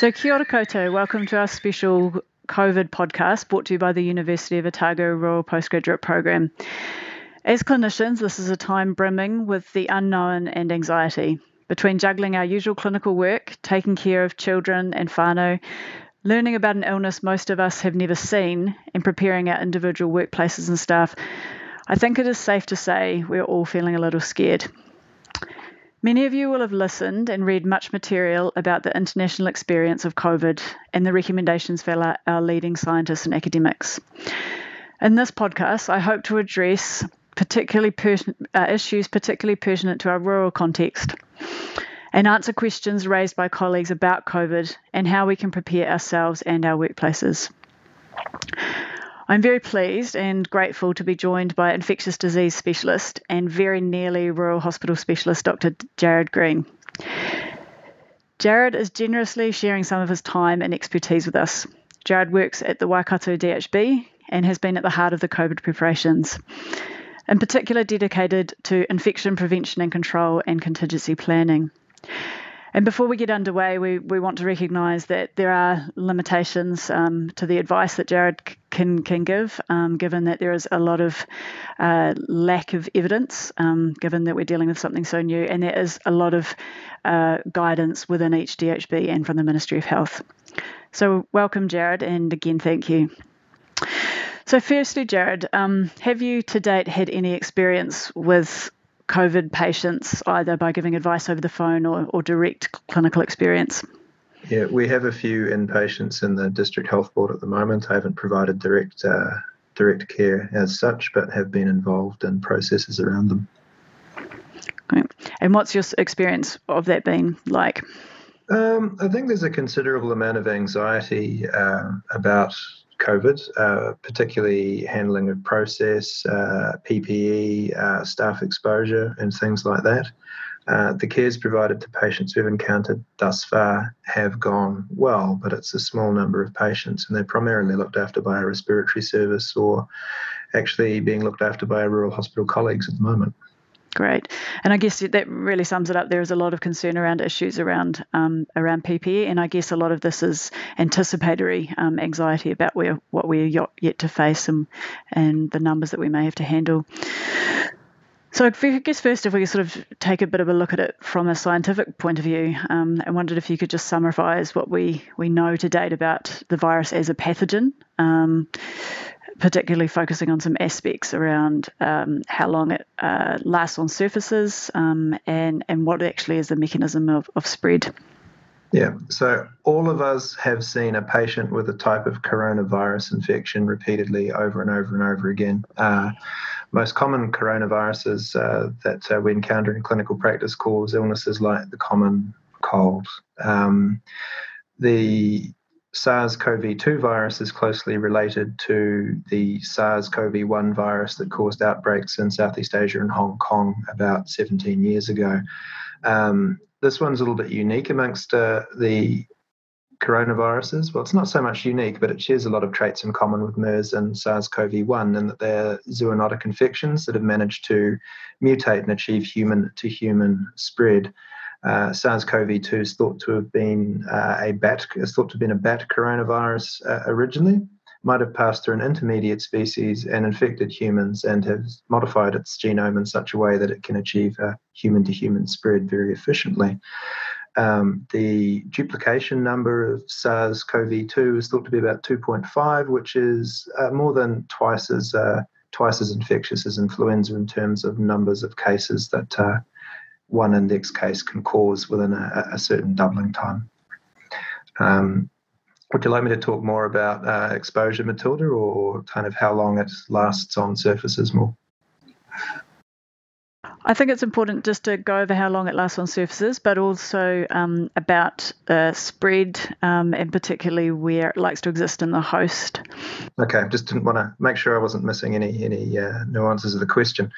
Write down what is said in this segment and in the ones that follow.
So, kia ora koutou. Welcome to our special COVID podcast brought to you by the University of Otago Rural Postgraduate Program. As clinicians, this is a time brimming with the unknown and anxiety. Between juggling our usual clinical work, taking care of children and whānau, learning about an illness most of us have never seen, and preparing our individual workplaces and staff, I think it is safe to say we're all feeling a little scared. Many of you will have listened and read much material about the international experience of COVID and the recommendations for our leading scientists and academics. In this podcast, I hope to address particularly uh, issues particularly pertinent to our rural context and answer questions raised by colleagues about COVID and how we can prepare ourselves and our workplaces. I'm very pleased and grateful to be joined by infectious disease specialist and very nearly Royal Hospital specialist Dr. Jared Green. Jared is generously sharing some of his time and expertise with us. Jared works at the Waikato DHB and has been at the heart of the COVID preparations, in particular dedicated to infection prevention and control and contingency planning. And before we get underway, we, we want to recognise that there are limitations um, to the advice that Jared can can give, um, given that there is a lot of uh, lack of evidence, um, given that we're dealing with something so new, and there is a lot of uh, guidance within each DHB and from the Ministry of Health. So, welcome, Jared, and again, thank you. So, firstly, Jared, um, have you to date had any experience with COVID patients, either by giving advice over the phone or, or direct clinical experience? Yeah, we have a few inpatients in the district health board at the moment. I haven't provided direct uh, direct care as such, but have been involved in processes around them. Great. And what's your experience of that been like? Um, I think there's a considerable amount of anxiety uh, about COVID, uh, particularly handling of process, uh, PPE, uh, staff exposure, and things like that. Uh, the cares provided to patients we've encountered thus far have gone well, but it's a small number of patients, and they're primarily looked after by a respiratory service or actually being looked after by our rural hospital colleagues at the moment. Great, and I guess that really sums it up. There is a lot of concern around issues around um, around PPE, and I guess a lot of this is anticipatory um, anxiety about where what we're yet to face and and the numbers that we may have to handle. So I guess first, if we sort of take a bit of a look at it from a scientific point of view, um, I wondered if you could just summarise what we we know to date about the virus as a pathogen. Um, particularly focusing on some aspects around um, how long it uh, lasts on surfaces um, and, and what actually is the mechanism of, of spread. Yeah, so all of us have seen a patient with a type of coronavirus infection repeatedly over and over and over again. Uh, most common coronaviruses uh, that uh, we encounter in clinical practice cause illnesses like the common cold. Um, the SARS CoV 2 virus is closely related to the SARS CoV 1 virus that caused outbreaks in Southeast Asia and Hong Kong about 17 years ago. Um, this one's a little bit unique amongst uh, the coronaviruses. Well, it's not so much unique, but it shares a lot of traits in common with MERS and SARS CoV 1 in that they're zoonotic infections that have managed to mutate and achieve human to human spread. Uh, SARS-CoV-2 is thought to have been uh, a bat, is thought to have been a bat coronavirus uh, originally. Might have passed through an intermediate species and infected humans, and has modified its genome in such a way that it can achieve a human-to-human spread very efficiently. Um, the duplication number of SARS-CoV-2 is thought to be about 2.5, which is uh, more than twice as uh, twice as infectious as influenza in terms of numbers of cases that uh, one index case can cause within a, a certain doubling time. Um, would you like me to talk more about uh, exposure, Matilda, or kind of how long it lasts on surfaces more? I think it's important just to go over how long it lasts on surfaces, but also um, about uh, spread um, and particularly where it likes to exist in the host. Okay, just didn't want to make sure I wasn't missing any any uh, nuances of the question.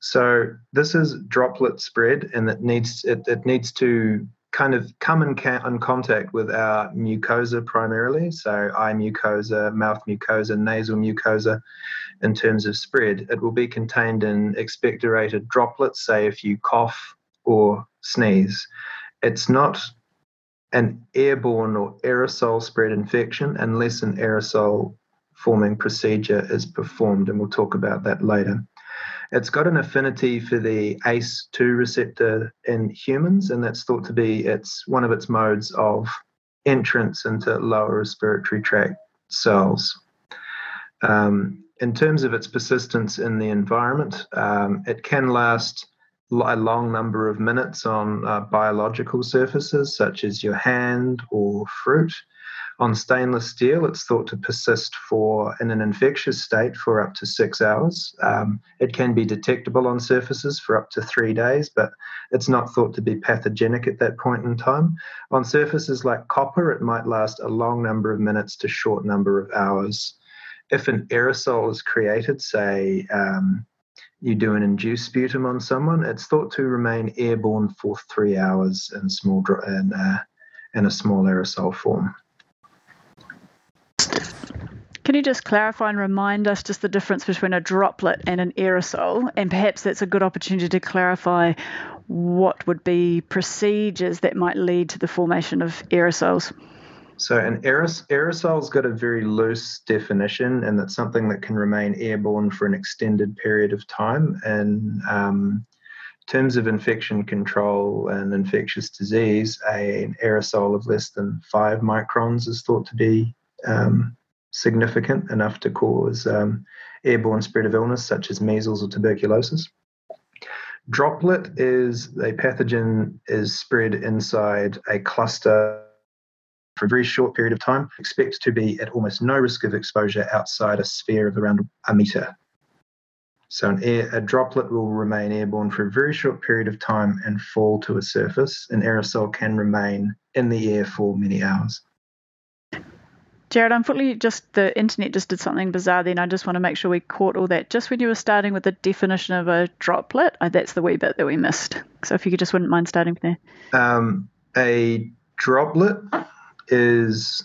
So this is droplet spread, and it needs it, it needs to kind of come in, ca- in contact with our mucosa primarily, so eye mucosa, mouth mucosa, nasal mucosa. In terms of spread, it will be contained in expectorated droplets. Say if you cough or sneeze, it's not an airborne or aerosol spread infection unless an aerosol forming procedure is performed, and we'll talk about that later. It's got an affinity for the ACE2 receptor in humans, and that's thought to be its one of its modes of entrance into lower respiratory tract cells. Um, in terms of its persistence in the environment, um, it can last a long number of minutes on uh, biological surfaces such as your hand or fruit. On stainless steel, it's thought to persist for in an infectious state for up to six hours. Um, it can be detectable on surfaces for up to three days, but it's not thought to be pathogenic at that point in time. On surfaces like copper, it might last a long number of minutes to short number of hours. If an aerosol is created, say um, you do an induced sputum on someone, it's thought to remain airborne for three hours in small in, uh, in a small aerosol form. Can you just clarify and remind us just the difference between a droplet and an aerosol? And perhaps that's a good opportunity to clarify what would be procedures that might lead to the formation of aerosols. So, an aeros- aerosol's got a very loose definition, and that's something that can remain airborne for an extended period of time. And um, terms of infection control and infectious disease, a, an aerosol of less than five microns is thought to be um, significant enough to cause um, airborne spread of illness such as measles or tuberculosis. Droplet is a pathogen is spread inside a cluster for a very short period of time. Expect to be at almost no risk of exposure outside a sphere of around a meter. So an air, a droplet will remain airborne for a very short period of time and fall to a surface. An aerosol can remain in the air for many hours. Jared, unfortunately, just the internet just did something bizarre then. I just want to make sure we caught all that. Just when you were starting with the definition of a droplet, uh, that's the wee bit that we missed. So if you could just wouldn't mind starting from there. Um, a droplet is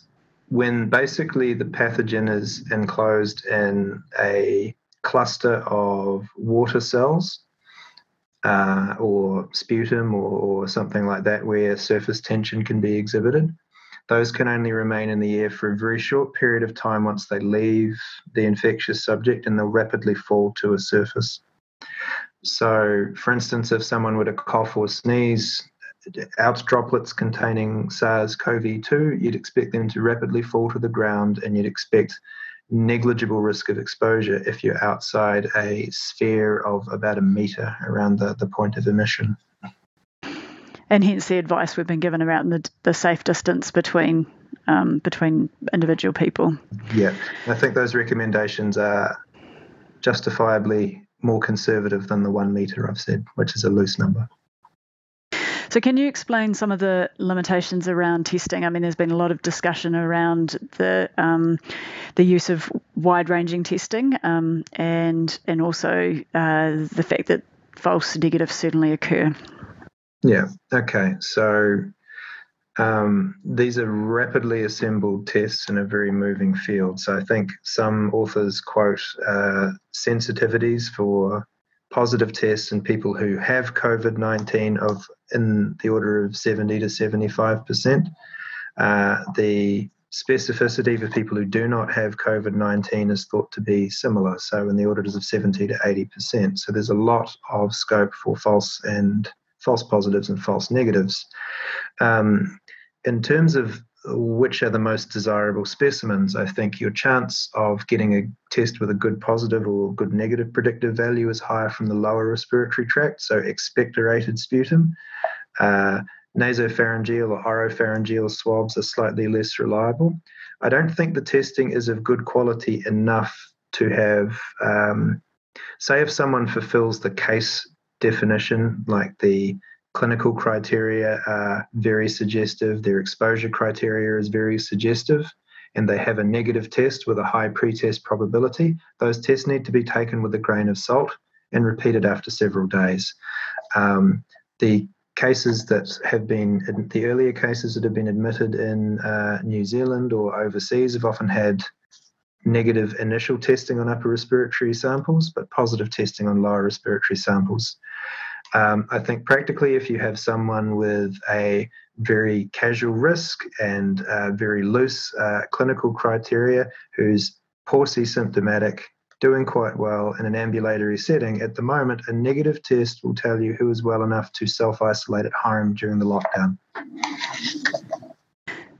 when basically the pathogen is enclosed in a cluster of water cells uh, or sputum or, or something like that where surface tension can be exhibited those can only remain in the air for a very short period of time once they leave the infectious subject and they'll rapidly fall to a surface. So, for instance, if someone were to cough or sneeze out droplets containing SARS CoV 2, you'd expect them to rapidly fall to the ground and you'd expect negligible risk of exposure if you're outside a sphere of about a meter around the, the point of emission and hence the advice we've been given around the, the safe distance between um, between individual people. Yeah, I think those recommendations are justifiably more conservative than the one meter I've said, which is a loose number. So, can you explain some of the limitations around testing? I mean, there's been a lot of discussion around the um, the use of wide-ranging testing, um, and and also uh, the fact that false negatives certainly occur. Yeah. Okay. So um, these are rapidly assembled tests in a very moving field. So I think some authors quote uh, sensitivities for positive tests in people who have COVID 19 of in the order of 70 to 75%. Uh, the specificity for people who do not have COVID 19 is thought to be similar, so in the orders of 70 to 80%. So there's a lot of scope for false and false positives and false negatives. Um, in terms of which are the most desirable specimens, I think your chance of getting a test with a good positive or good negative predictive value is higher from the lower respiratory tract, so expectorated sputum. Uh, nasopharyngeal or oropharyngeal swabs are slightly less reliable. I don't think the testing is of good quality enough to have, um, say, if someone fulfills the case definition, like the clinical criteria are very suggestive, their exposure criteria is very suggestive, and they have a negative test with a high pretest probability, those tests need to be taken with a grain of salt and repeated after several days. Um, the cases that have been, the earlier cases that have been admitted in uh, New Zealand or overseas have often had negative initial testing on upper respiratory samples, but positive testing on lower respiratory samples. Um, I think practically, if you have someone with a very casual risk and uh, very loose uh, clinical criteria who's poorly symptomatic, doing quite well in an ambulatory setting. At the moment, a negative test will tell you who is well enough to self isolate at home during the lockdown.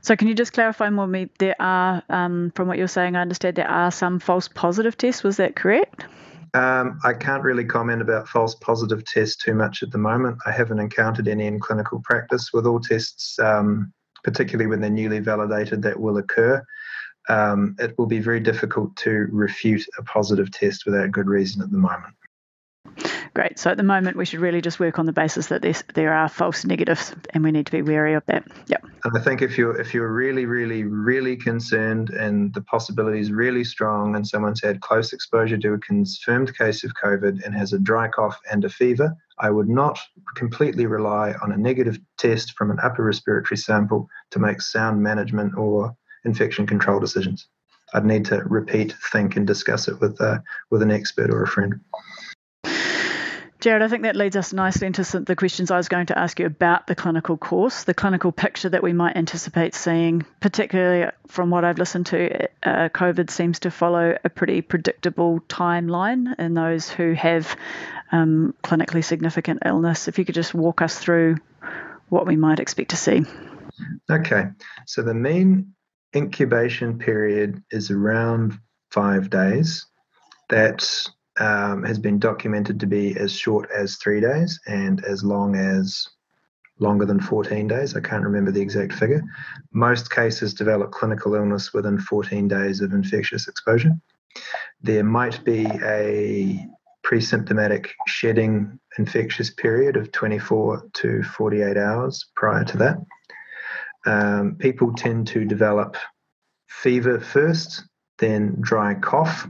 So, can you just clarify more? Me, there are, um, from what you're saying, I understand there are some false positive tests. Was that correct? Um, I can't really comment about false positive tests too much at the moment. I haven't encountered any in clinical practice. With all tests, um, particularly when they're newly validated, that will occur. Um, it will be very difficult to refute a positive test without good reason at the moment. Great. So at the moment, we should really just work on the basis that there are false negatives, and we need to be wary of that. Yep. And I think if you're if you're really, really, really concerned, and the possibility is really strong, and someone's had close exposure to a confirmed case of COVID and has a dry cough and a fever, I would not completely rely on a negative test from an upper respiratory sample to make sound management or infection control decisions. I'd need to repeat, think, and discuss it with uh, with an expert or a friend. Jared, I think that leads us nicely into some, the questions I was going to ask you about the clinical course, the clinical picture that we might anticipate seeing, particularly from what I've listened to. Uh, COVID seems to follow a pretty predictable timeline in those who have um, clinically significant illness. If you could just walk us through what we might expect to see. Okay, so the mean incubation period is around five days. That um, has been documented to be as short as three days and as long as longer than 14 days. I can't remember the exact figure. Most cases develop clinical illness within 14 days of infectious exposure. There might be a pre-symptomatic shedding infectious period of 24 to 48 hours prior to that. Um, people tend to develop fever first, then dry cough.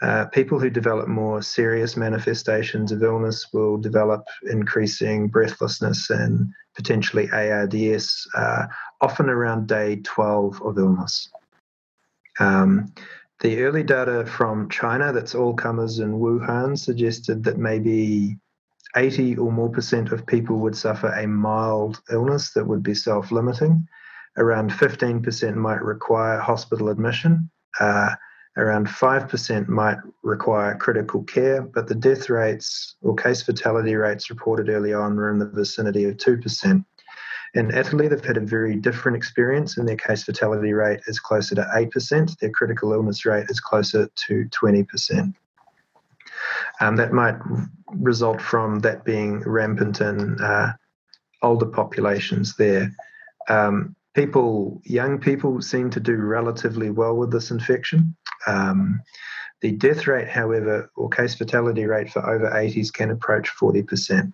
Uh, people who develop more serious manifestations of illness will develop increasing breathlessness and potentially ARDS, uh, often around day 12 of illness. Um, the early data from China, that's all comers in Wuhan, suggested that maybe 80 or more percent of people would suffer a mild illness that would be self limiting. Around 15% might require hospital admission. Uh, around 5% might require critical care, but the death rates or case fatality rates reported early on were in the vicinity of 2%. In Italy, they've had a very different experience, and their case fatality rate is closer to 8%. Their critical illness rate is closer to 20%. Um, that might result from that being rampant in uh, older populations there. Um, people, young people, seem to do relatively well with this infection. Um, the death rate, however, or case fatality rate for over 80s can approach 40%.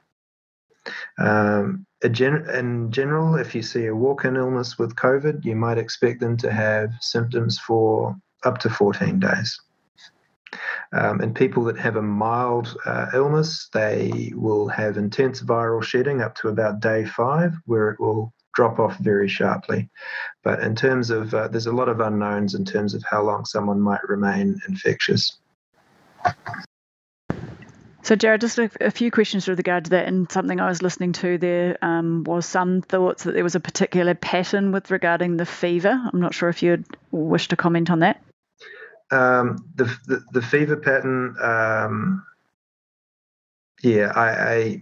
Um, gen- in general, if you see a walk in illness with COVID, you might expect them to have symptoms for up to 14 days. Um, in people that have a mild uh, illness, they will have intense viral shedding up to about day five, where it will drop off very sharply. But in terms of, uh, there's a lot of unknowns in terms of how long someone might remain infectious. So, Jared, just a, a, few questions with regard to that. And something I was listening to there um, was some thoughts that there was a particular pattern with regarding the fever. I'm not sure if you'd wish to comment on that. Um, the, the, the fever pattern, um, yeah, I, I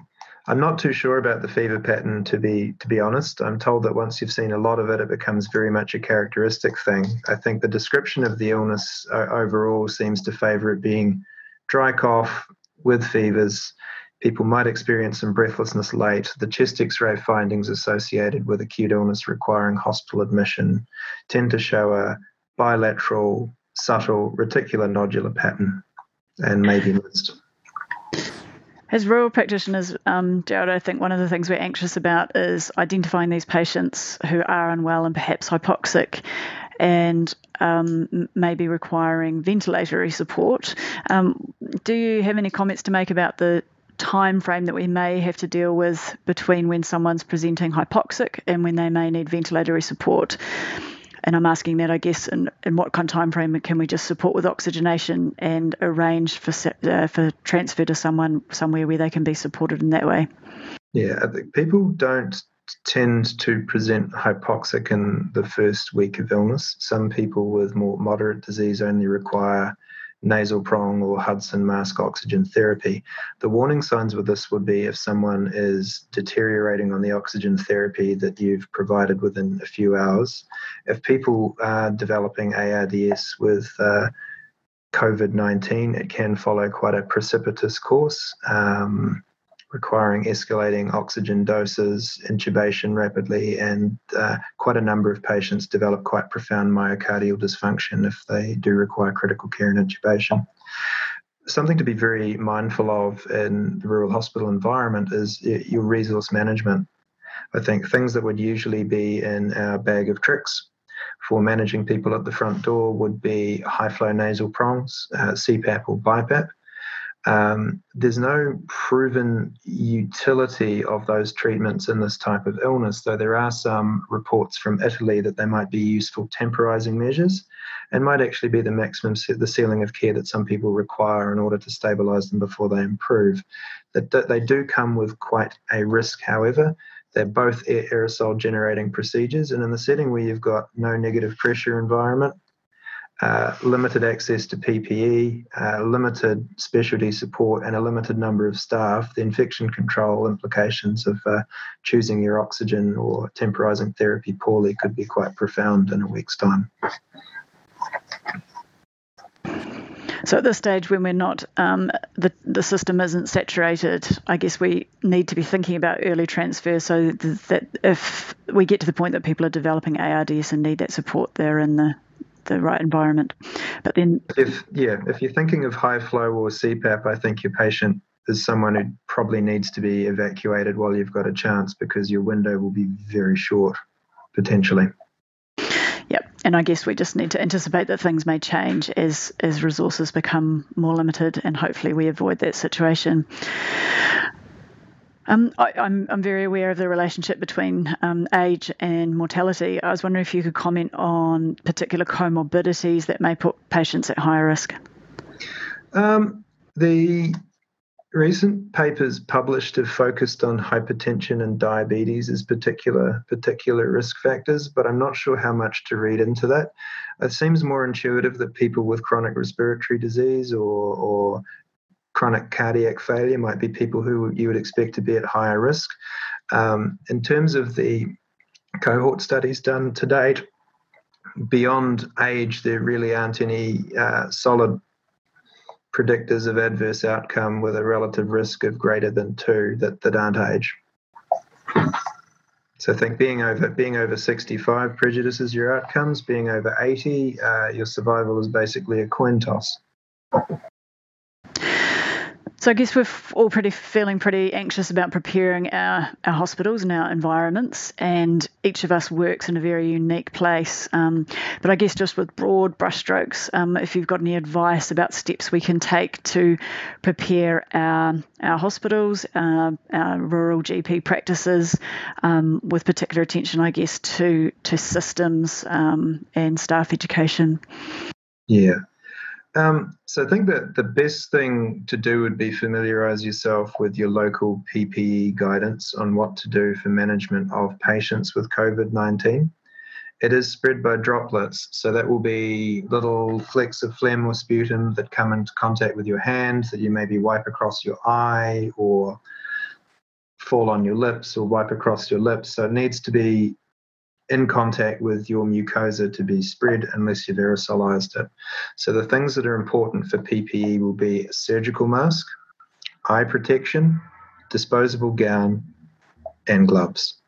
I'm not too sure about the fever pattern to be to be honest. I'm told that once you've seen a lot of it, it becomes very much a characteristic thing. I think the description of the illness uh, overall seems to favour it being dry cough with fevers. People might experience some breathlessness late. The chest X-ray findings associated with acute illness requiring hospital admission tend to show a bilateral, subtle reticular nodular pattern and may be missed. As rural practitioners, um, Jared, I think one of the things we're anxious about is identifying these patients who are unwell and perhaps hypoxic and um, maybe requiring ventilatory support. Um, do you have any comments to make about the time frame that we may have to deal with between when someone's presenting hypoxic and when they may need ventilatory support? And I'm asking that, I guess, in, in what kind of time frame can we just support with oxygenation and arrange for uh, for transfer to someone somewhere where they can be supported in that way? Yeah, I think people don't tend to present hypoxic in the first week of illness. Some people with more moderate disease only require nasal prong or Hudson mask oxygen therapy. The warning signs with this would be if someone is deteriorating on the oxygen therapy that you've provided within a few hours. If people are developing ARDS with uh, COVID 19, it can follow quite a precipitous course. Um, requiring escalating oxygen doses, intubation rapidly, and uh, quite a number of patients develop quite profound myocardial dysfunction if they do require critical care and intubation. Something to be very mindful of in the rural hospital environment is your resource management. I think things that would usually be in our bag of tricks for managing people at the front door would be high flow nasal prongs, uh, CPAP or BiPAP. Um, there's no proven utility of those treatments in this type of illness, though there are some reports from Italy that they might be useful temporizing measures and might actually be the maximum, the ceiling of care that some people require in order to stabilize them before they improve. That, they do come with quite a risk, however. They're both aerosol generating procedures, and in the setting where you've got no negative pressure environment, uh, limited access to PPE, uh, limited specialty support, and a limited number of staff, the infection control implications of uh, choosing your oxygen or temporizing therapy poorly could be quite profound in a week's time. So at this stage, when we're not, um, the the system isn't saturated. I guess we need to be thinking about early transfer, so that if we get to the point that people are developing ARDS and need that support, they're in the the right environment. But then, if yeah, if you're thinking of high flow or CPAP, I think your patient is someone who probably needs to be evacuated while you've got a chance because your window will be very short, potentially. Yep, and I guess we just need to anticipate that things may change as as resources become more limited, and hopefully we avoid that situation. Um, I, am I'm, I'm very aware of the relationship between um, age and mortality. I was wondering if you could comment on particular comorbidities that may put patients at higher risk. Um, the recent papers published have focused on hypertension and diabetes as particular particular risk factors, but I'm not sure how much to read into that. It seems more intuitive that people with chronic respiratory disease or, or chronic cardiac failure might be people who you would expect to be at higher risk. Um, in terms of the cohort studies done to date, beyond age, there really aren't any uh, solid predictors of adverse outcome with a relative risk of greater than two that, that aren't age. So I think being over being over 65 prejudices your outcomes. Being over 80, uh, your survival is basically a coin toss. So I guess we're all pretty feeling pretty anxious about preparing our, our hospitals and our environments, and each of us works in a very unique place. Um, but I guess just with broad brushstrokes, um, if you've got any advice about steps we can take to prepare our our hospitals, uh, our rural GP practices, um, with particular attention, I guess, to to systems um, and staff education. Yeah. Um, so I think that the best thing to do would be familiarize yourself with your local PPE guidance on what to do for management of patients with COVID 19. It is spread by droplets, so that will be little flecks of phlegm or sputum that come into contact with your hand that you maybe wipe across your eye or fall on your lips or wipe across your lips. So it needs to be in contact with your mucosa to be spread unless you've aerosolized it. So the things that are important for PPE will be a surgical mask, eye protection, disposable gown, and gloves.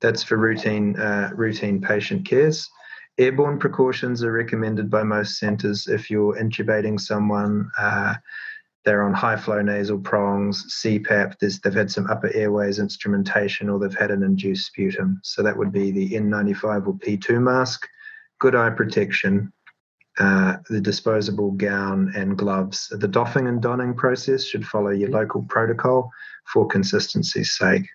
That's for routine uh, routine patient cares. Airborne precautions are recommended by most centres if you're intubating someone. Uh, they're on high flow nasal prongs, CPAP. they've had some upper airways instrumentation or they've had an induced sputum. So that would be the N95 or P2 mask, good eye protection, uh, the disposable gown and gloves. The doffing and donning process should follow your local protocol for consistency's sake.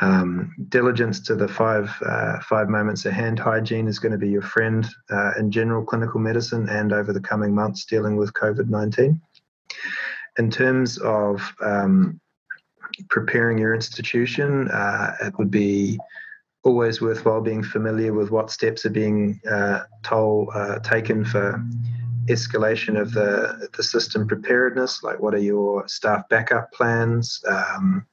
Um, diligence to the five uh, five moments of hand hygiene is going to be your friend uh, in general clinical medicine and over the coming months dealing with COVID nineteen in terms of um, preparing your institution, uh, it would be always worthwhile being familiar with what steps are being uh, told uh, taken for escalation of the the system preparedness. Like, what are your staff backup plans? Um,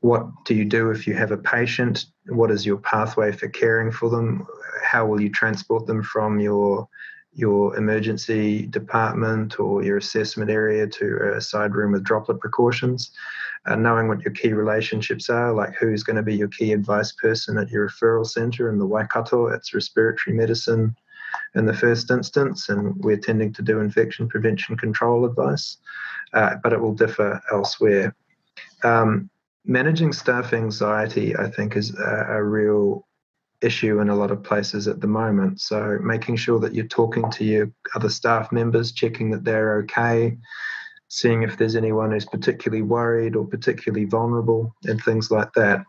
what do you do if you have a patient? What is your pathway for caring for them? How will you transport them from your your emergency department or your assessment area to a side room with droplet precautions? uh, knowing what your key relationships are, like who's going to be your key advice person at your referral centre in the Waikato, it's respiratory medicine in the first instance, and we're tending to do infection prevention control advice, uh, but it will differ elsewhere. Um, managing staff anxiety, I think, is a, a real issue in a lot of places at the moment. So making sure that you're talking to your other staff members, checking that they're okay, seeing if there's anyone who's particularly worried or particularly vulnerable and things like that.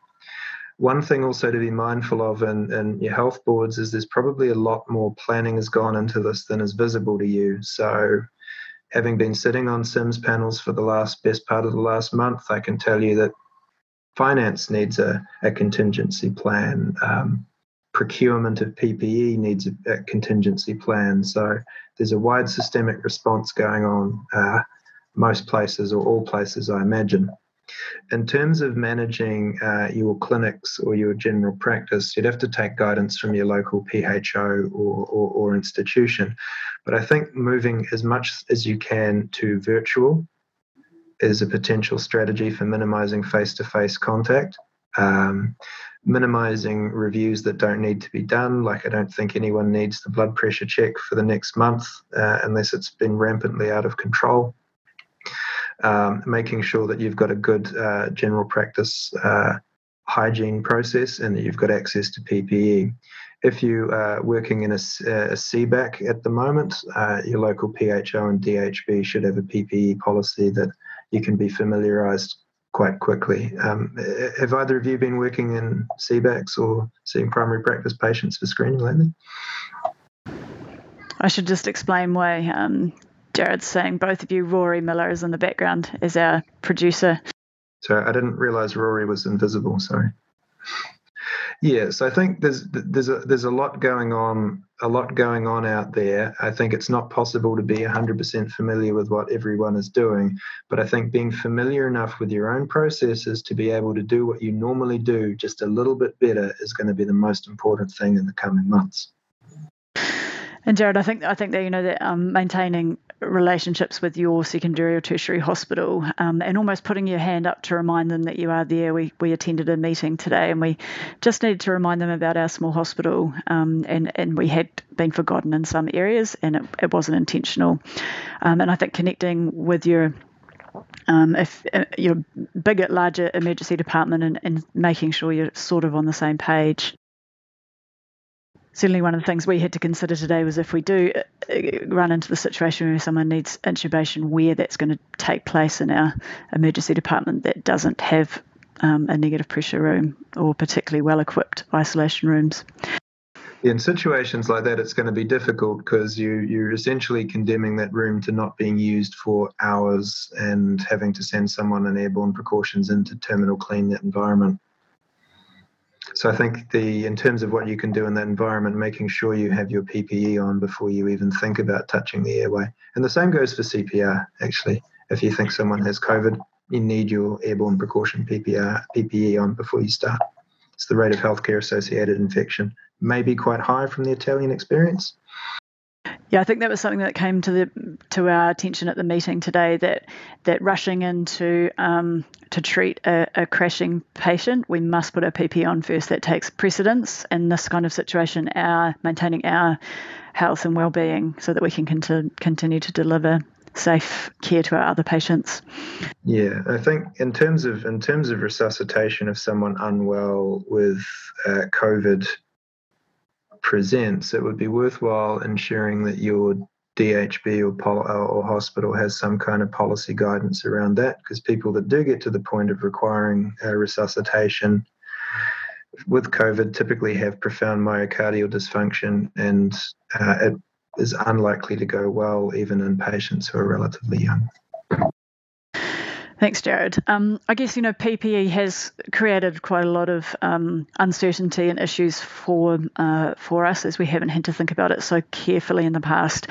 One thing also to be mindful of in, in your health boards is there's probably a lot more planning has gone into this than is visible to you. So having been sitting on CIMS panels for the last best part of the last month, I can tell you that finance needs a, a contingency plan. Um, procurement of PPE needs a, a, contingency plan. So there's a wide systemic response going on uh, most places or all places, I imagine. In terms of managing uh, your clinics or your general practice, you'd have to take guidance from your local PHO or, or, or institution. But I think moving as much as you can to virtual is a potential strategy for minimizing face to face contact. Um, minimizing reviews that don't need to be done. Like, I don't think anyone needs the blood pressure check for the next month uh, unless it's been rampantly out of control um, making sure that you've got a good uh, general practice uh, hygiene process and that you've got access to PPE. If you are working in a, a CBAC at the moment, uh, your local PHO and DHB should have a PPE policy that you can be familiarized quite quickly. Um, have either of you been working in CBACs or seeing primary practice patients for screening lately? I should just explain why um, Jared's saying both of you, Rory Miller is in the background as our producer. Sorry, I didn't realize Rory was invisible. Sorry. Yes, I think there's there's a there's a lot going on a lot going on out there. I think it's not possible to be 100% familiar with what everyone is doing, but I think being familiar enough with your own processes to be able to do what you normally do just a little bit better is going to be the most important thing in the coming months. And Jared, I think I think that you know that um, maintaining relationships with your secondary or tertiary hospital um, and almost putting your hand up to remind them that you are there. We, we attended a meeting today and we just needed to remind them about our small hospital um, and, and we had been forgotten in some areas and it, it wasn't intentional. Um, and I think connecting with your um, if uh, you're bigger, larger emergency department and, and making sure you're sort of on the same page certainly one of the things we had to consider today was if we do uh, run into the situation where someone needs intubation, where that's going to take place in our emergency department that doesn't have um, a negative pressure room or particularly well equipped isolation rooms. In situations like that, it's going to be difficult because you, you're essentially condemning that room to not being used for hours and having to send someone on airborne precautions into terminal clean that environment. So I think the in terms of what you can do in that environment, making sure you have your PPE on before you even think about touching the airway. And the same goes for CPR. Actually, if you think someone has COVID, you need your airborne precaution PPR PPE on before you start. It's the rate of healthcare associated infection may be quite high from the Italian experience, yeah, I think that was something that came to the to our attention at the meeting today. That that rushing into um, to treat a, a, crashing patient, we must put our PP on first. That takes precedence in this kind of situation. Our maintaining our health and well-being, so that we can conti- continue to deliver safe care to our other patients. Yeah, I think in terms of in terms of resuscitation of someone unwell with uh, COVID presents, it would be worthwhile ensuring that your DHB or, pol- or hospital has some kind of policy guidance around that because people that do get to the point of requiring resuscitation with COVID typically have profound myocardial dysfunction and uh, it is unlikely to go well even in patients who are relatively young. Thanks, Jared. Um, I guess you know PPE has created quite a lot of um, uncertainty and issues for uh, for us as we haven't had to think about it so carefully in the past.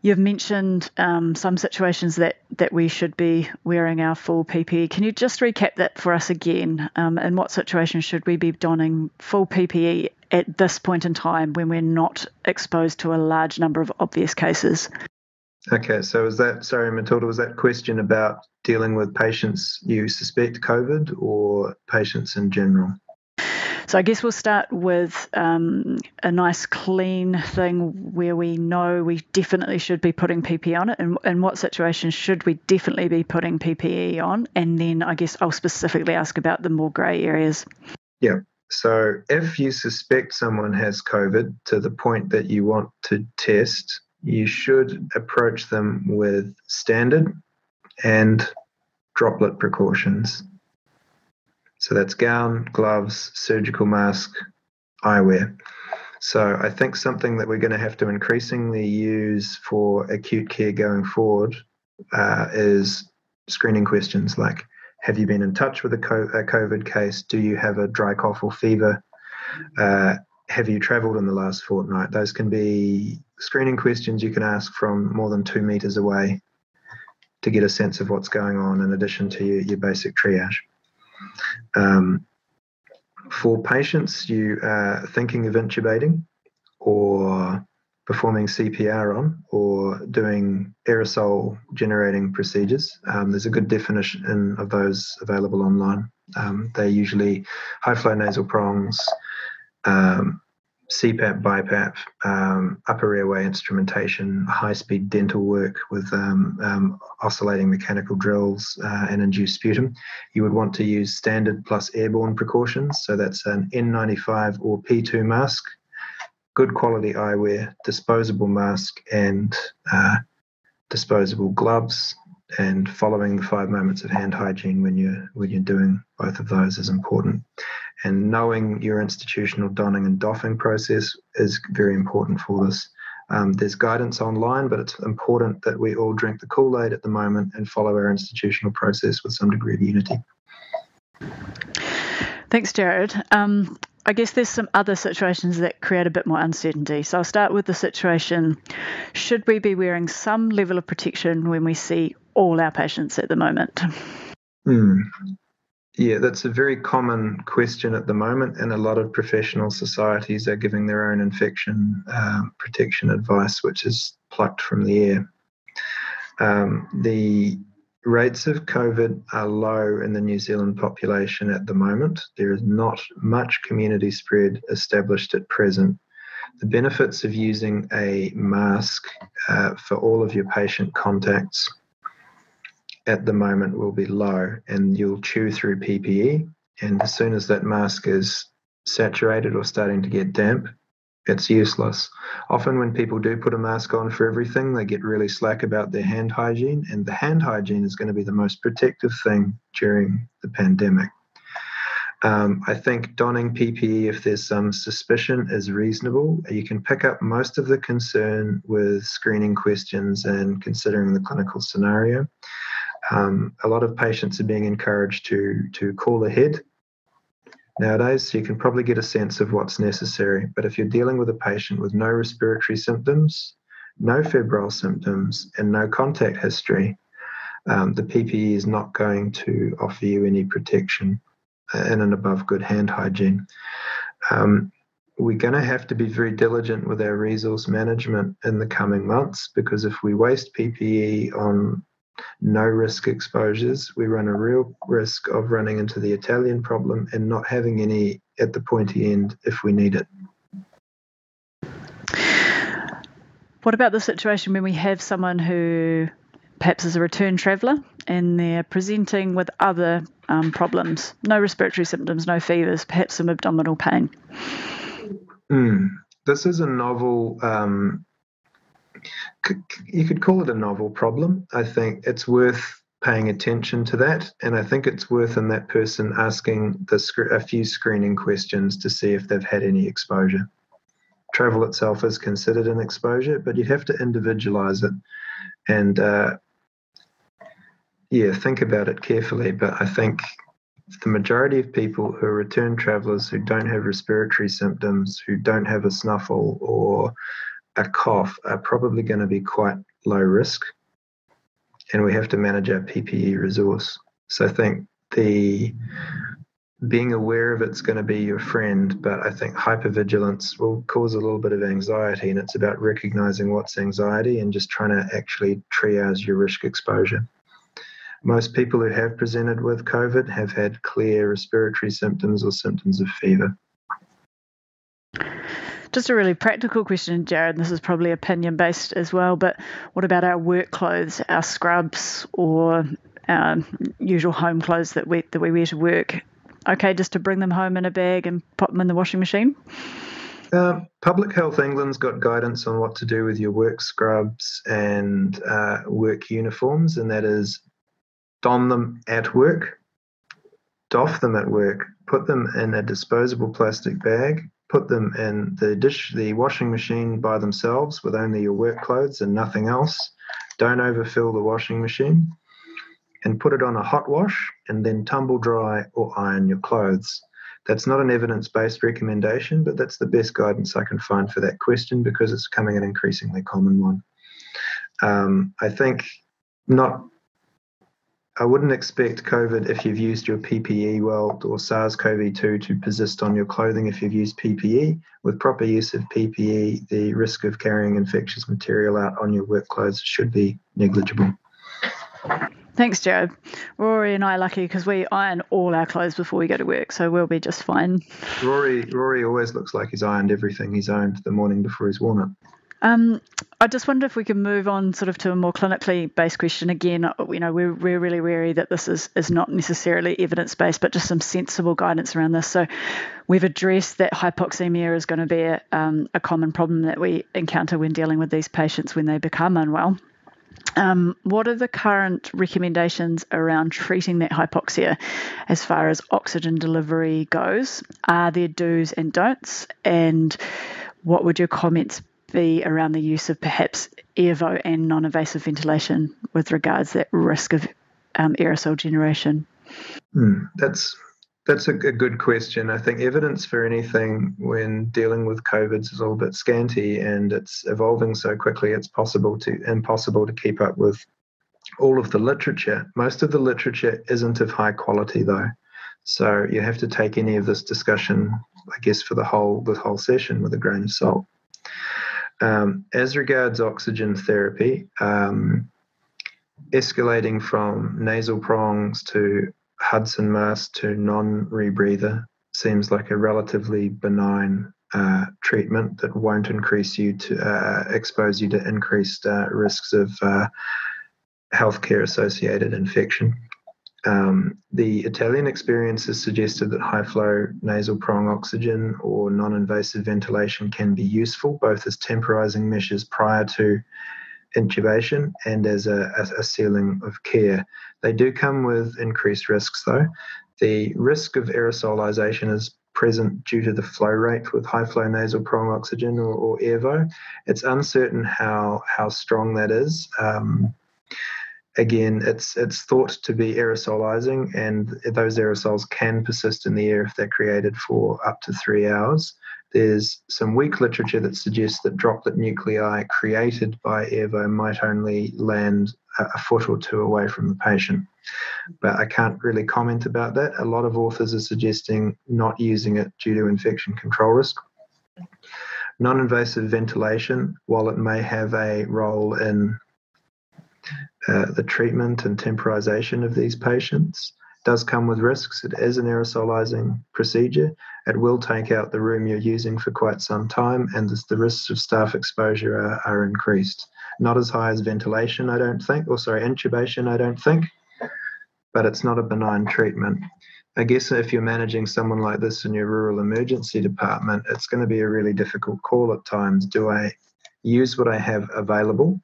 You've mentioned um, some situations that, that we should be wearing our full PPE. Can you just recap that for us again? Um, in what situations should we be donning full PPE at this point in time when we're not exposed to a large number of obvious cases? Okay, so is that, sorry, Matilda, was that question about dealing with patients you suspect COVID or patients in general? So I guess we'll start with um, a nice clean thing where we know we definitely should be putting PPE on it, and in what situations should we definitely be putting PPE on, and then I guess I'll specifically ask about the more grey areas. Yeah. So if you suspect someone has COVID to the point that you want to test, you should approach them with standard and droplet precautions. So that's gown, gloves, surgical mask, eyewear. So I think something that we're going to have to increasingly use for acute care going forward uh, is screening questions like Have you been in touch with a COVID case? Do you have a dry cough or fever? Uh, have you travelled in the last fortnight? Those can be screening questions you can ask from more than two metres away to get a sense of what's going on in addition to your, your basic triage. Um, for patients you are thinking of intubating or performing CPR on or doing aerosol generating procedures, um, there's a good definition of those available online. Um, they're usually high flow nasal prongs, um, CPAP, BiPAP, um, upper airway instrumentation, high speed dental work with um, um, oscillating mechanical drills uh, and induced sputum. You would want to use standard plus airborne precautions. So that's an N95 or P2 mask, good quality eyewear, disposable mask, and uh, disposable gloves. And following the five moments of hand hygiene when you're when you're doing both of those is important and knowing your institutional donning and doffing process is very important for this. Um, there's guidance online, but it's important that we all drink the Kool Aid at the moment and follow our institutional process with some degree of unity. Thanks, Jared. Um, I guess there's some other situations that create a bit more uncertainty. So I'll start with the situation should we be wearing some level of protection when we see all our patients at the moment? Hmm. Yeah, that's a very common question at the moment, and a lot of professional societies are giving their own infection um, protection advice, which is plucked from the air. Um, the rates of COVID are low in the New Zealand population at the moment. There is not much community spread established at present. The benefits of using a mask uh, for all of your patient contacts at the moment will be low and you'll chew through PPE. And as soon as that mask is saturated or starting to get damp, it's useless. Often, when people do put a mask on for everything, they get really slack about their hand hygiene, and the hand hygiene is going to be the most protective thing during the pandemic. Um, I think donning PPE, if there's some suspicion, is reasonable. You can pick up most of the concern with screening questions and considering the clinical scenario. Um, a lot of patients are being encouraged to to call ahead nowadays, so you can probably get a sense of what's necessary. But if you're dealing with a patient with no respiratory symptoms, no febrile symptoms, and no contact history, um, the PPE is not going to offer you any protection in and above good hand hygiene. Um, we're going to have to be very diligent with our resource management in the coming months because if we waste PPE on no risk exposures, we run a real risk of running into the Italian problem and not having any at the pointy end if we need it. What about the situation when we have someone who perhaps is a return traveller and they're presenting with other um, problems, no respiratory symptoms, no fevers, perhaps some abdominal pain? Mm. This is a novel um, you could call it a novel problem. I think it's worth paying attention to that, and I think it's worth in that person asking the, a few screening questions to see if they've had any exposure. Travel itself is considered an exposure, but you'd have to individualize it, and uh, yeah, think about it carefully. But I think the majority of people who are return travelers who don't have respiratory symptoms, who don't have a snuffle or a cough, are probably going to be quite low risk. And we have to manage our PPE resource. So I think the being aware of it's going to be your friend, but I think hypervigilance will cause a little bit of anxiety, and it's about recognizing what's anxiety and just trying to actually triage your risk exposure. Most people who have presented with COVID have had clear respiratory symptoms or symptoms of fever. Just a really practical question, Jared. This is probably opinion based as well, but what about our work clothes, our scrubs, or our usual home clothes that we that we wear to work? Okay, just to bring them home in a bag and pop them in the washing machine. Uh, Public Health England's got guidance on what to do with your work scrubs and uh, work uniforms, and that is don them at work, doff them at work, put them in a disposable plastic bag, put them in the dish, the washing machine by themselves with only your work clothes and nothing else. Don't overfill the washing machine, and put it on a hot wash, and then tumble dry or iron your clothes. That's not an evidence based recommendation, but that's the best guidance I can find for that question because it's becoming an increasingly common one. Um, I think not I wouldn't expect COVID if you've used your PPE well or SARS CoV 2 to persist on your clothing if you've used PPE. With proper use of PPE, the risk of carrying infectious material out on your work clothes should be negligible. Thanks, Jared. Rory and I are lucky because we iron all our clothes before we go to work, so we'll be just fine. Rory, Rory always looks like he's ironed everything he's owned the morning before he's worn it. Um, I just wonder if we can move on sort of to a more clinically based question. Again, uh, you know, we're, we're really wary that this is, is not necessarily evidence based, but just some sensible guidance around this. So we've addressed that hypoxemia is going to be a, um, a common problem that we encounter when dealing with these patients when they become unwell. Um, what are the current recommendations around treating that hypoxia as far as oxygen delivery goes? Are there do's and don'ts? And what would your comments be around the use of perhaps airvo and non-invasive ventilation with regards to that risk of um, aerosol generation? Mm, that's that's a, good question. I think evidence for anything when dealing with COVID is a little bit scanty, and it's evolving so quickly. It's possible to impossible to keep up with all of the literature. Most of the literature isn't of high quality, though. So you have to take any of this discussion, I guess, for the whole the whole session with a grain of salt. Um, as regards oxygen therapy, um, escalating from nasal prongs to Hudson mask to non rebreather seems like a relatively benign uh, treatment that won't increase you to uh, expose you to increased uh, risks of uh, healthcare associated infection. Um, the Italian experience has suggested that high flow nasal prong oxygen or non invasive ventilation can be useful both as temporizing measures prior to intubation and as a, a, ceiling of care. They do come with increased risks though. The risk of aerosolization is present due to the flow rate with high flow nasal prong oxygen or, or. It's uncertain how, how strong that is. Um, again, it's it's thought to be aerosolizing, and those aerosols can persist in the air if they're created for up to three hours. There's some weak literature that suggests that droplet nuclei created by Airvo might only land a foot or two away from the patient. But I can't really comment about that. A lot of authors are suggesting not using it due to infection control risk. Non invasive ventilation, while it may have a role in uh, the treatment and temporization of these patients does come with risks. It is an aerosolizing procedure. It will take out the room you're using for quite some time, and the risks of staff exposure are, are increased. Not as high as ventilation, I don't think, or sorry, intubation, I don't think, but it's not a benign treatment. I guess if you're managing someone like this in your rural emergency department, it's going to be a really difficult call at times. Do I use what I have available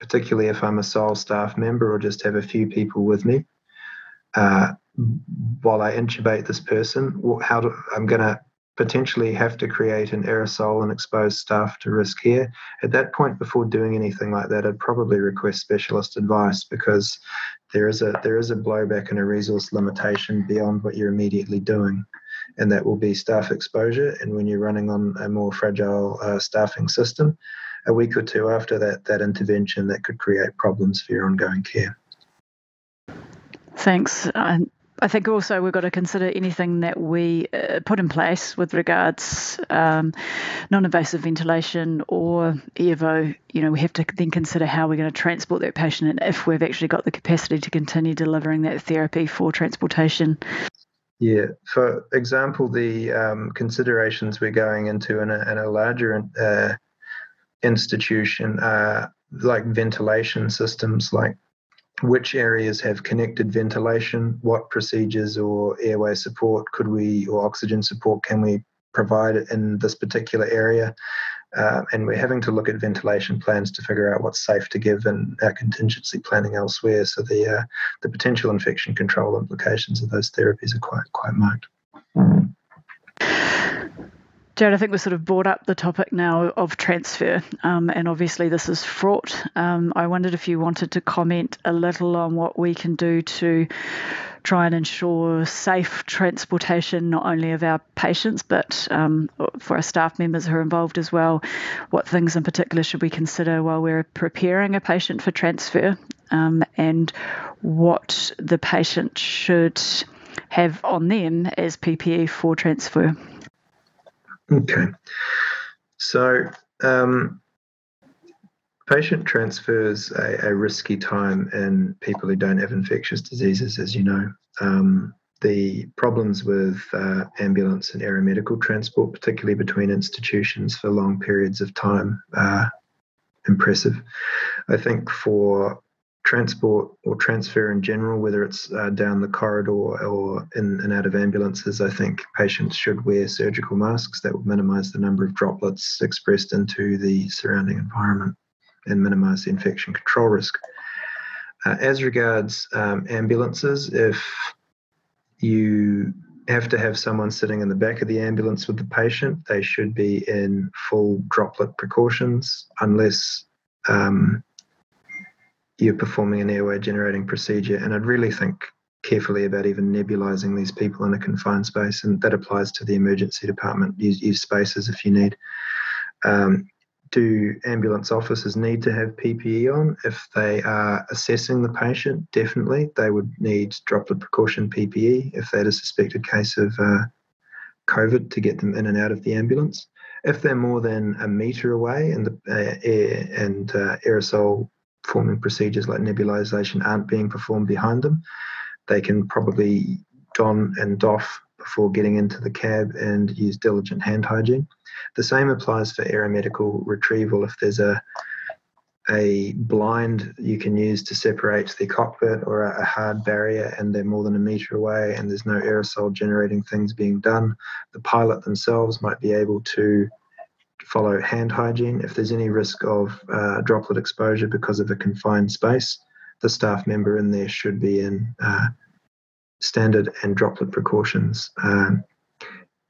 particularly if I'm a sole staff member or just have a few people with me. Uh, while I intubate this person, how do, I'm going to potentially have to create an aerosol and expose staff to risk here. At that point, before doing anything like that, I'd probably request specialist advice because there is a there is a blowback and a resource limitation beyond what you're immediately doing, and that will be staff exposure. And when you're running on a more fragile uh, staffing system, a week or two after that that intervention, that could create problems for your ongoing care. Thanks. I think also we've got to consider anything that we uh, put in place with regards um, non-invasive ventilation or EVO. You know, we have to then consider how we're going to transport that patient and if we've actually got the capacity to continue delivering that therapy for transportation. Yeah, for example, the um, considerations we're going into in a, in a larger uh, institution are like ventilation systems, like which areas have connected ventilation, what procedures or airway support could we, or oxygen support can we provide in this particular area. Uh, and we're having to look at ventilation plans to figure out what's safe to give in our contingency planning elsewhere. So the uh, the potential infection control implications of those therapies are quite quite marked. Jared, I think we've sort of brought up the topic now of transfer, um, and obviously this is fraught. Um, I wondered if you wanted to comment a little on what we can do to try and ensure safe transportation, not only of our patients, but um, for our staff members who are involved as well. What things in particular should we consider while we're preparing a patient for transfer, um, and what the patient should have on them as PPE for transfer? Okay. So, um, patient transfers a, a, risky time in people who don't have infectious diseases, as you know. Um, the problems with uh, ambulance and aeromedical transport, particularly between institutions for long periods of time, are impressive. I think for transport or transfer in general, whether it's uh, down the corridor or in and out of ambulances, I think patients should wear surgical masks that would minimize the number of droplets expressed into the surrounding environment and minimize the infection control risk. Uh, as regards um, ambulances, if you have to have someone sitting in the back of the ambulance with the patient, they should be in full droplet precautions unless um, you're performing an airway generating procedure. And I'd really think carefully about even nebulizing these people in a confined space, and that applies to the emergency department. Use, use spaces if you need. Um, do ambulance officers need to have PPE on? If they are assessing the patient, definitely they would need droplet precaution PPE if they had a suspected case of uh, COVID to get them in and out of the ambulance. If they're more than a meter away and the uh, air and uh, aerosol forming procedures like nebulization aren't being performed behind them, they can probably don and doff before getting into the cab and use diligent hand hygiene. The same applies for aeromedical retrieval. If there's a a blind you can use to separate the cockpit or a, hard barrier and they're more than a meter away and there's no aerosol generating things being done the pilot themselves might be able to follow hand hygiene. If there's any risk of uh, droplet exposure because of a confined space, the staff member in there should be in uh, standard and droplet precautions um,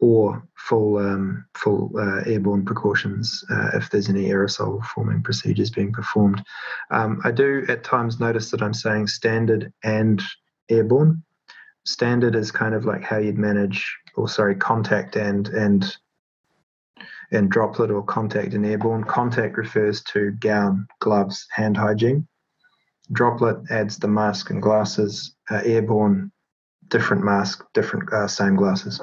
or full um, full uh, airborne precautions uh, if there's any aerosol forming procedures being performed. Um, I do at times notice that I'm saying standard and airborne. Standard is kind of like how you'd manage, or sorry, contact and and and droplet or contact and airborne. Contact refers to gown, gloves, hand hygiene. Droplet adds the mask and glasses. Uh, airborne, different mask, different uh, same glasses.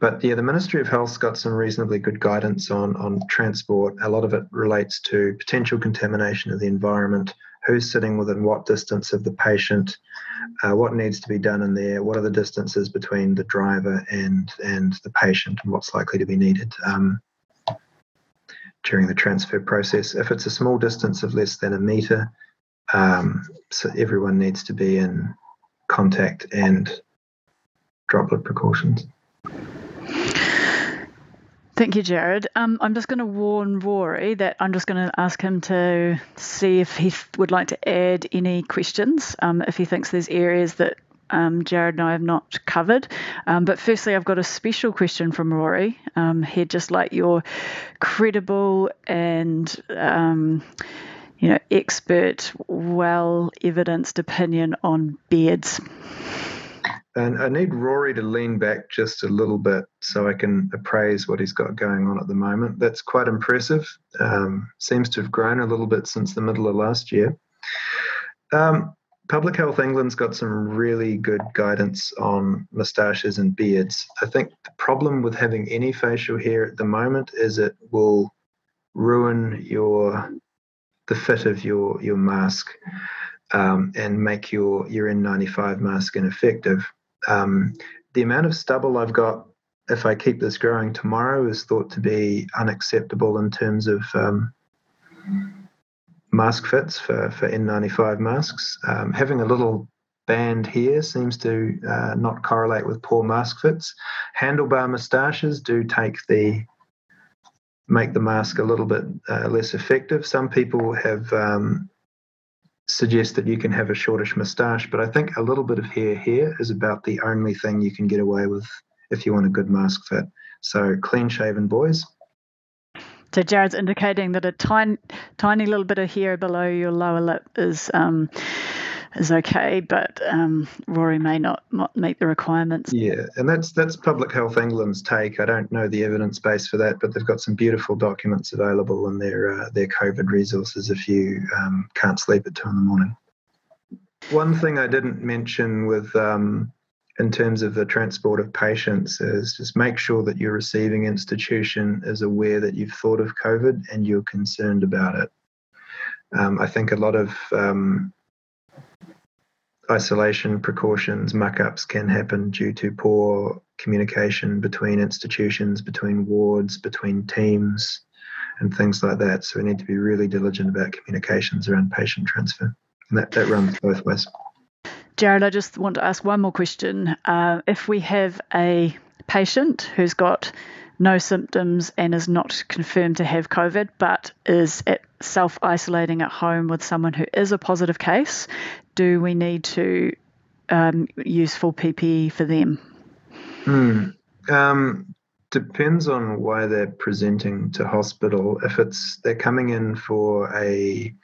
But yeah, the Ministry of Health's got some reasonably good guidance on on transport. A lot of it relates to potential contamination of the environment, who's sitting within what distance of the patient, uh, what needs to be done in there, what are the distances between the driver and and the patient, and what's likely to be needed um, during the transfer process. If it's a small distance of less than a meter, um, so everyone needs to be in contact and droplet precautions. Thank you, Jared. Um, I'm just going to warn Rory that I'm just going to ask him to see if he would like to add any questions, um, if he thinks there's areas that um, Jared and I have not covered. Um, but firstly, I've got a special question from Rory. Um, he'd just like your credible and um, you know, expert, well evidenced opinion on beards. And I need Rory to lean back just a little bit so I can appraise what he's got going on at the moment. That's quite impressive. Um, seems to have grown a little bit since the middle of last year. Um, Public Health England's got some really good guidance on moustaches and beards. I think the problem with having any facial hair at the moment is it will ruin your the fit of your your mask um, and make your your N95 mask ineffective. Um, the amount of stubble I've got, if I keep this growing tomorrow, is thought to be unacceptable in terms of um, mask fits for, for N95 masks. Um, having a little band here seems to uh, not correlate with poor mask fits. Handlebar moustaches do take the make the mask a little bit uh, less effective. Some people have um, suggest that you can have a shortish moustache, but I think a little bit of hair here is about the only thing you can get away with if you want a good mask fit. So clean shaven boys. So Jared's indicating that a tiny, tiny little bit of hair below your lower lip is um, is okay, but um, Rory may not, not meet the requirements. Yeah, and that's that's Public Health England's take. I don't know the evidence base for that, but they've got some beautiful documents available in their uh, their COVID resources if you um, can't sleep at two in the morning. One thing I didn't mention with um, in terms of the transport of patients is just make sure that your receiving institution is aware that you've thought of COVID and you're concerned about it. Um, I think a lot of um, isolation precautions, muck ups can happen due to poor communication between institutions, between wards, between teams, and things like that. So we need to be really diligent about communications around patient transfer. And that, that runs both ways. Jared, I just want to ask one more question. Uh, if we have a patient who's got no symptoms and is not confirmed to have COVID, but is self isolating at home with someone who is a positive case, do we need to um, use full PPE for them? Hmm. Um, depends on why they're presenting to hospital. If it's they're coming in for a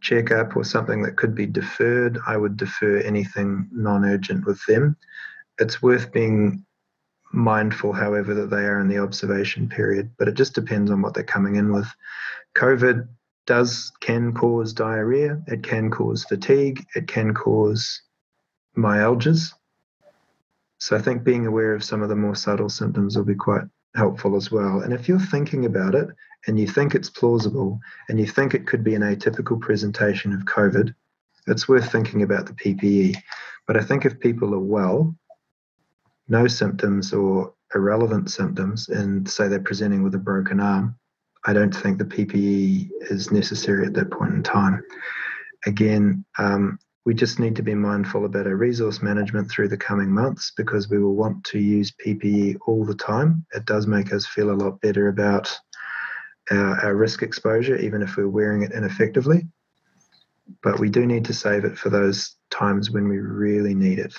checkup or something that could be deferred, I would defer anything non-urgent with them. It's worth being mindful, however, that they are in the observation period, but it just depends on what they're coming in with. COVID does can cause diarrhea, it can cause fatigue, it can cause myalgias. So I think being aware of some of the more subtle symptoms will be quite helpful as well. And if you're thinking about it and you think it's plausible and you think it could be an atypical presentation of COVID, it's worth thinking about the PPE. But I think if people are well no symptoms or irrelevant symptoms and say they're presenting with a broken arm, I don't think the PPE is necessary at that point in time. Again, um, we just need to be mindful about our resource management through the coming months because we will want to use PPE all the time. It does make us feel a lot better about our, our risk exposure, even if we're wearing it ineffectively. But we do need to save it for those times when we really need it.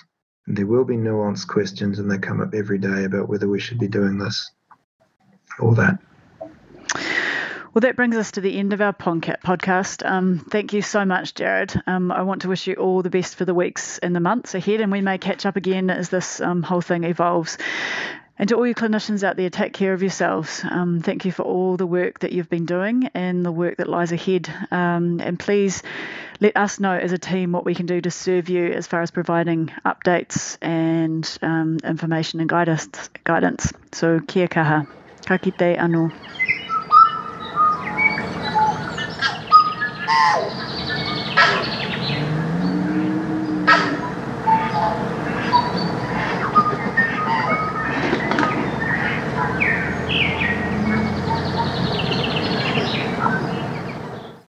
There will be nuanced questions, and they come up every day about whether we should be doing this or that. Well, that brings us to the end of our podcast. Um, thank you so much, Jared. Um, I want to wish you all the best for the weeks and the months ahead, and we may catch up again as this um, whole thing evolves. And to all you clinicians out there, take care of yourselves. Um, thank you for all the work that you've been doing and the work that lies ahead. Um, and please let us know as a team what we can do to serve you as far as providing updates and um, information and guidance. So, kia kaha. Ka kite anō.